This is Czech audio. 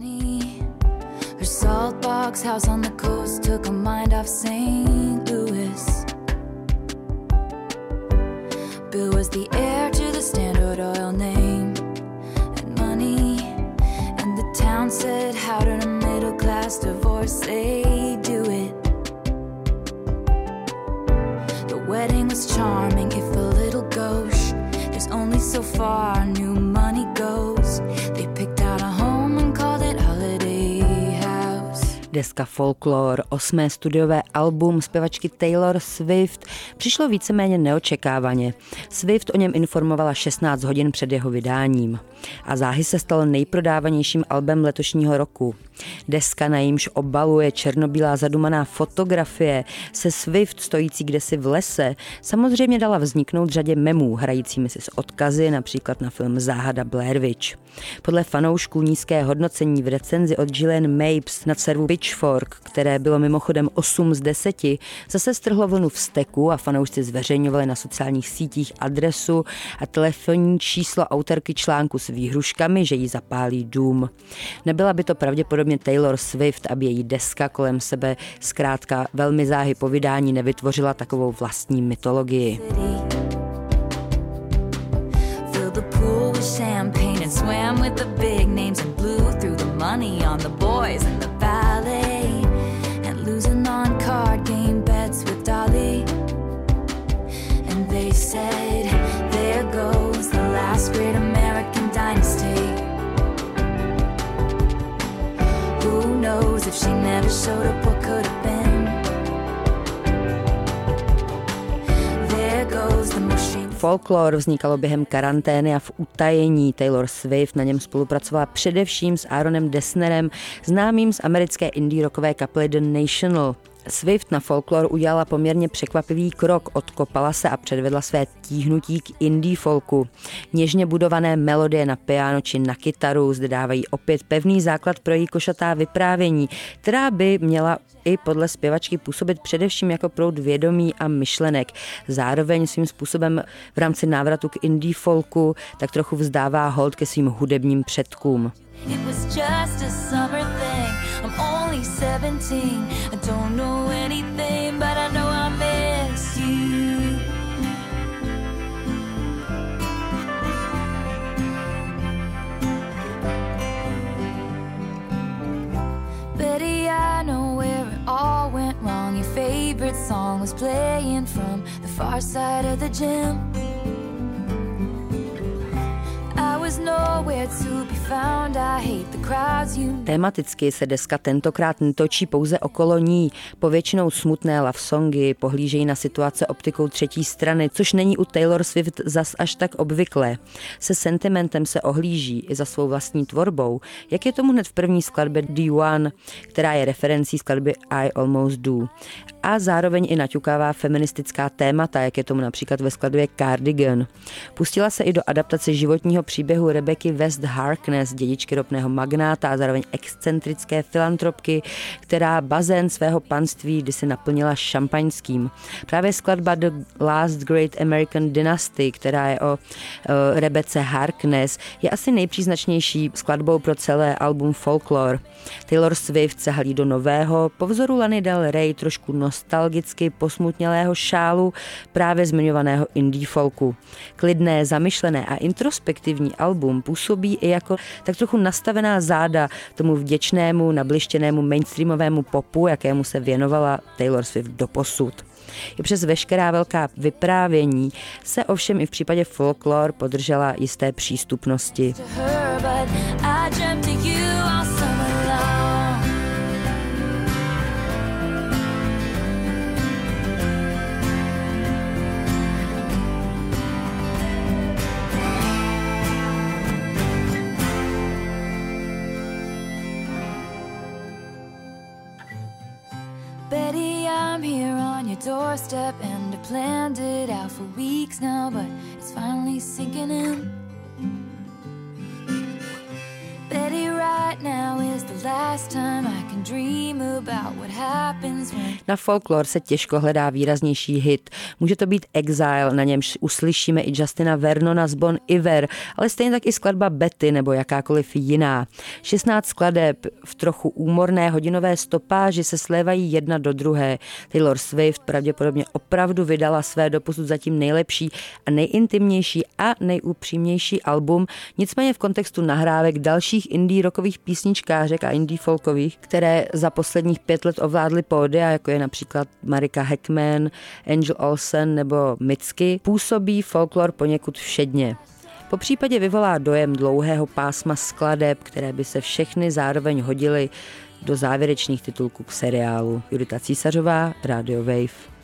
Her salt box house on the coast took a mind off St. Louis. Bill was the heir to the Standard Oil name and money. And the town said, How did a middle class divorce they do it? The wedding was charming, if a little gauche. There's only so far new Deska Folklore, osmé studiové album zpěvačky Taylor Swift, přišlo víceméně neočekávaně. Swift o něm informovala 16 hodin před jeho vydáním. A záhy se stal nejprodávanějším albem letošního roku. Deska, na jímž obaluje černobílá zadumaná fotografie se Swift stojící kdesi v lese, samozřejmě dala vzniknout řadě memů, hrajícími si s odkazy například na film Záhada Blair Witch. Podle fanoušků nízké hodnocení v recenzi od Gillian Mapes na servu Pitchfork, které bylo mimochodem 8 z 10, zase strhlo vlnu vzteku a fanoušci zveřejňovali na sociálních sítích adresu a telefonní číslo autorky článku s výhruškami, že jí zapálí dům. Nebyla by to pravděpodobně Taylor Swift, aby její deska kolem sebe zkrátka velmi záhy po vydání nevytvořila takovou vlastní mytologii. champagne and swam with the big names and blew through the money on the boys if she never showed up, what could have been? Folklore vznikalo během karantény a v utajení. Taylor Swift na něm spolupracovala především s Aaronem Dessnerem, známým z americké indie rockové kapely The National. Swift na folklor udělala poměrně překvapivý krok, odkopala se a předvedla své tíhnutí k indie folku. Něžně budované melodie na piano či na kytaru zde dávají opět pevný základ pro její košatá vyprávění, která by měla i podle zpěvačky působit především jako proud vědomí a myšlenek. Zároveň svým způsobem v rámci návratu k indie folku tak trochu vzdává hold ke svým hudebním předkům. It was just a summer thing. I'm only 17. I don't know anything, but I know I miss you. Betty, I know where it all went wrong. Your favorite song was playing from the far side of the gym. Tematicky se deska tentokrát netočí pouze okolo ní. Povětšinou smutné love songy pohlížejí na situace optikou třetí strany, což není u Taylor Swift zas až tak obvyklé. Se sentimentem se ohlíží i za svou vlastní tvorbou, jak je tomu hned v první skladbě D1, která je referencí skladby I Almost Do. A zároveň i naťukává feministická témata, jak je tomu například ve skladbě Cardigan. Pustila se i do adaptace životního příběhu Rebeky West Harkness, dědičky ropného magnáta a zároveň excentrické filantropky, která bazén svého panství kdysi naplnila šampaňským. Právě skladba The Last Great American Dynasty, která je o, o Rebece Harkness, je asi nejpříznačnější skladbou pro celé album Folklore. Taylor Swift se halí do nového, po vzoru Lany Del Rey trošku nostalgicky posmutnělého šálu právě zmiňovaného indie folku. Klidné, zamyšlené a introspektivní album působí i jako tak trochu nastavená záda tomu vděčnému, nablištěnému mainstreamovému popu, jakému se věnovala Taylor Swift doposud. I přes veškerá velká vyprávění se ovšem i v případě folklor podržela jisté přístupnosti. Doorstep and I planned it out for weeks now, but it's finally sinking in. Na folklor se těžko hledá výraznější hit. Může to být Exile, na němž uslyšíme i Justina Vernona z Bon Iver, ale stejně tak i skladba Betty nebo jakákoliv jiná. 16 skladeb v trochu úmorné hodinové stopáži se slévají jedna do druhé. Taylor Swift pravděpodobně opravdu vydala své doposud zatím nejlepší a nejintimnější a nejupřímnější album, nicméně v kontextu nahrávek dalších indie rockových písničkářek a indie folkových, které za posledních pět let ovládly pódia, jako je například Marika Heckman, Angel Olsen nebo Mitski, působí folklor poněkud všedně. Po případě vyvolá dojem dlouhého pásma skladeb, které by se všechny zároveň hodily do závěrečných titulků k seriálu. Judita Císařová, Radio Wave.